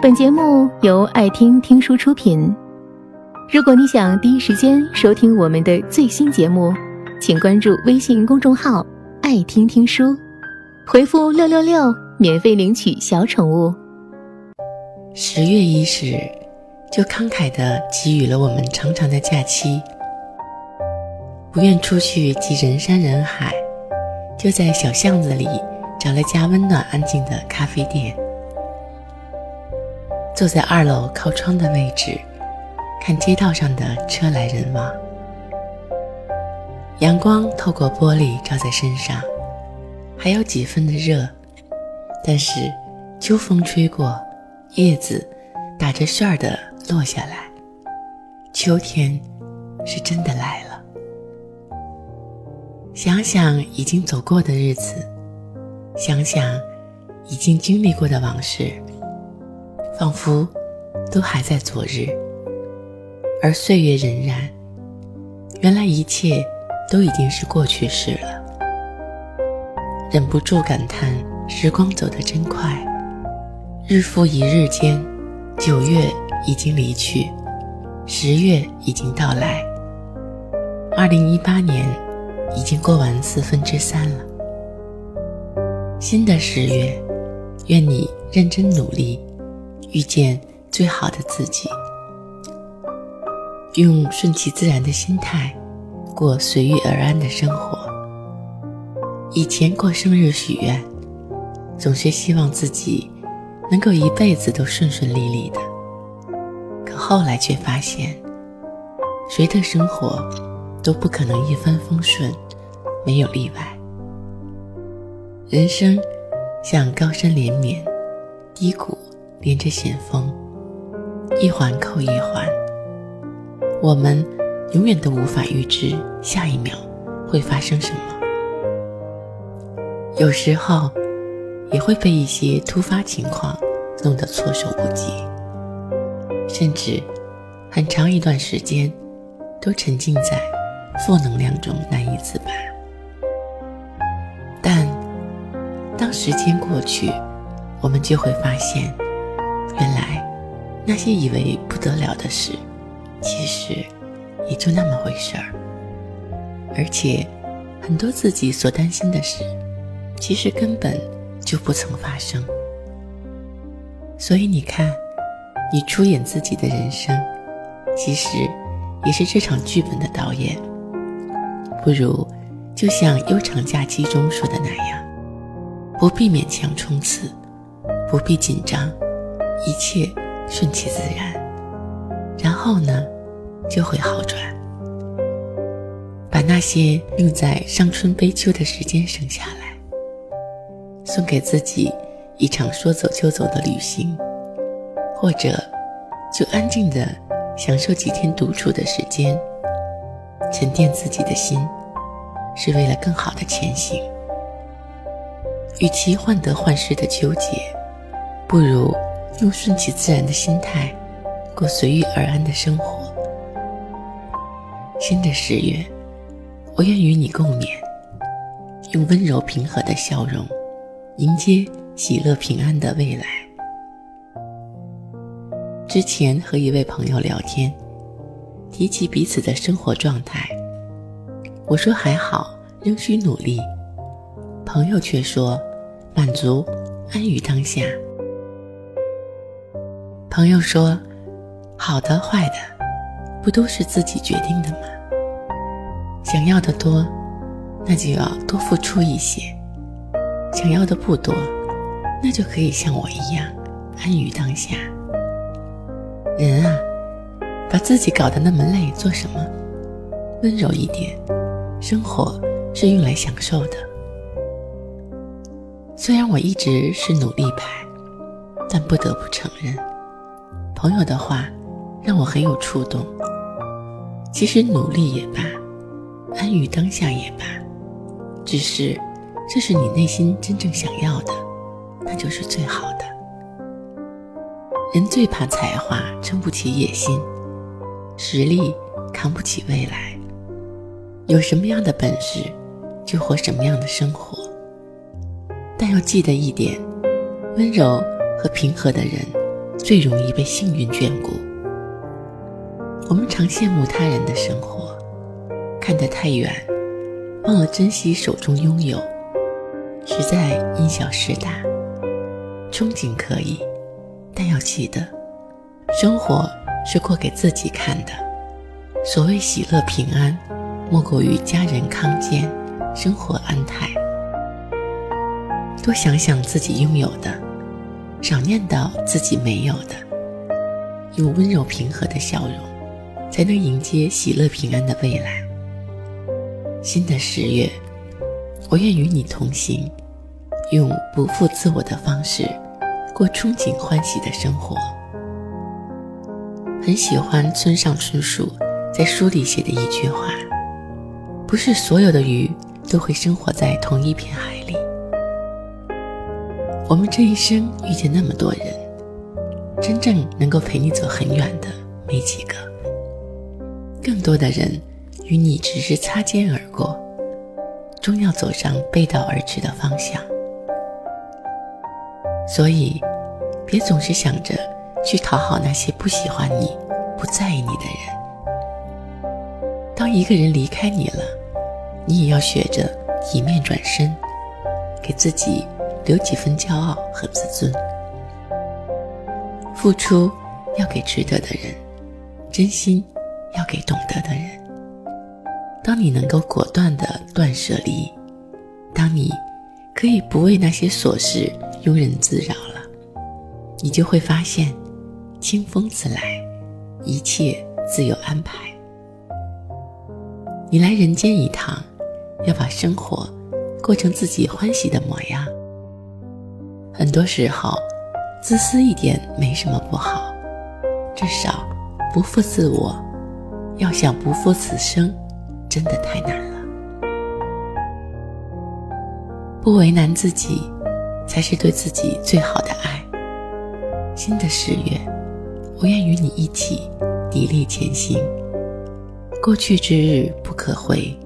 本节目由爱听听书出品。如果你想第一时间收听我们的最新节目，请关注微信公众号“爱听听书”，回复“六六六”免费领取小宠物。十月伊始，就慷慨地给予了我们长长的假期。不愿出去挤人山人海，就在小巷子里找了家温暖安静的咖啡店，坐在二楼靠窗的位置，看街道上的车来人往。阳光透过玻璃照在身上，还有几分的热，但是秋风吹过，叶子打着旋儿的落下来，秋天是真的来了。想想已经走过的日子，想想已经经历过的往事，仿佛都还在昨日。而岁月荏苒，原来一切都已经是过去式了。忍不住感叹：时光走得真快，日复一日间，九月已经离去，十月已经到来，二零一八年。已经过完四分之三了。新的十月，愿你认真努力，遇见最好的自己，用顺其自然的心态过随遇而安的生活。以前过生日许愿，总是希望自己能够一辈子都顺顺利利的，可后来却发现，谁的生活？都不可能一帆风顺，没有例外。人生像高山连绵，低谷连着险峰，一环扣一环。我们永远都无法预知下一秒会发生什么，有时候也会被一些突发情况弄得措手不及，甚至很长一段时间都沉浸在。负能量中难以自拔，但当时间过去，我们就会发现，那些以为不得了的事，其实也就那么回事儿。而且，很多自己所担心的事，其实根本就不曾发生。所以你看，你出演自己的人生，其实也是这场剧本的导演。不如，就像悠长假期中说的那样，不必勉强冲刺，不必紧张，一切顺其自然。然后呢，就会好转。把那些用在伤春悲秋的时间省下来，送给自己一场说走就走的旅行，或者就安静的享受几天独处的时间。沉淀自己的心，是为了更好的前行。与其患得患失的纠结，不如用顺其自然的心态，过随遇而安的生活。新的十月，我愿与你共勉，用温柔平和的笑容，迎接喜乐平安的未来。之前和一位朋友聊天。提起彼此的生活状态，我说还好，仍需努力。朋友却说满足，安于当下。朋友说，好的坏的，不都是自己决定的吗？想要的多，那就要多付出一些；想要的不多，那就可以像我一样，安于当下。人啊。把自己搞得那么累，做什么？温柔一点，生活是用来享受的。虽然我一直是努力派，但不得不承认，朋友的话让我很有触动。其实努力也罢，安于当下也罢，只是这是你内心真正想要的，那就是最好的。人最怕才华撑不起野心。实力扛不起未来，有什么样的本事，就活什么样的生活。但要记得一点，温柔和平和的人，最容易被幸运眷顾。我们常羡慕他人的生活，看得太远，忘了珍惜手中拥有，实在因小失大。憧憬可以，但要记得，生活是过给自己看的。所谓喜乐平安，莫过于家人康健，生活安泰。多想想自己拥有的，少念叨自己没有的，用温柔平和的笑容，才能迎接喜乐平安的未来。新的十月，我愿与你同行，用不负自我的方式，过憧憬欢喜的生活。很喜欢村上春树在书里写的一句话：“不是所有的鱼都会生活在同一片海里。”我们这一生遇见那么多人，真正能够陪你走很远的没几个。更多的人与你只是擦肩而过，终要走上背道而驰的方向。所以，别总是想着去讨好那些不喜欢你、不在意你的人。当一个人离开你了，你也要学着一面转身，给自己。留几分骄傲和自尊，付出要给值得的人，真心要给懂得的人。当你能够果断的断舍离，当你可以不为那些琐事庸人自扰了，你就会发现，清风自来，一切自有安排。你来人间一趟，要把生活过成自己欢喜的模样。很多时候，自私一点没什么不好，至少不负自我。要想不负此生，真的太难了。不为难自己，才是对自己最好的爱。新的十月，我愿与你一起砥砺前行。过去之日不可回，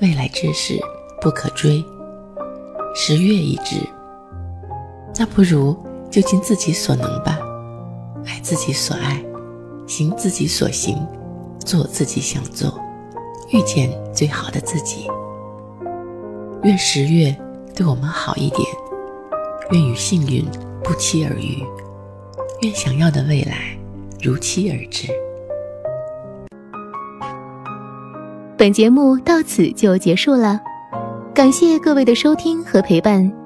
未来之事不可追。十月已至。那不如就尽自己所能吧，爱自己所爱，行自己所行，做自己想做，遇见最好的自己。愿十月对我们好一点，愿与幸运不期而遇，愿想要的未来如期而至。本节目到此就结束了，感谢各位的收听和陪伴。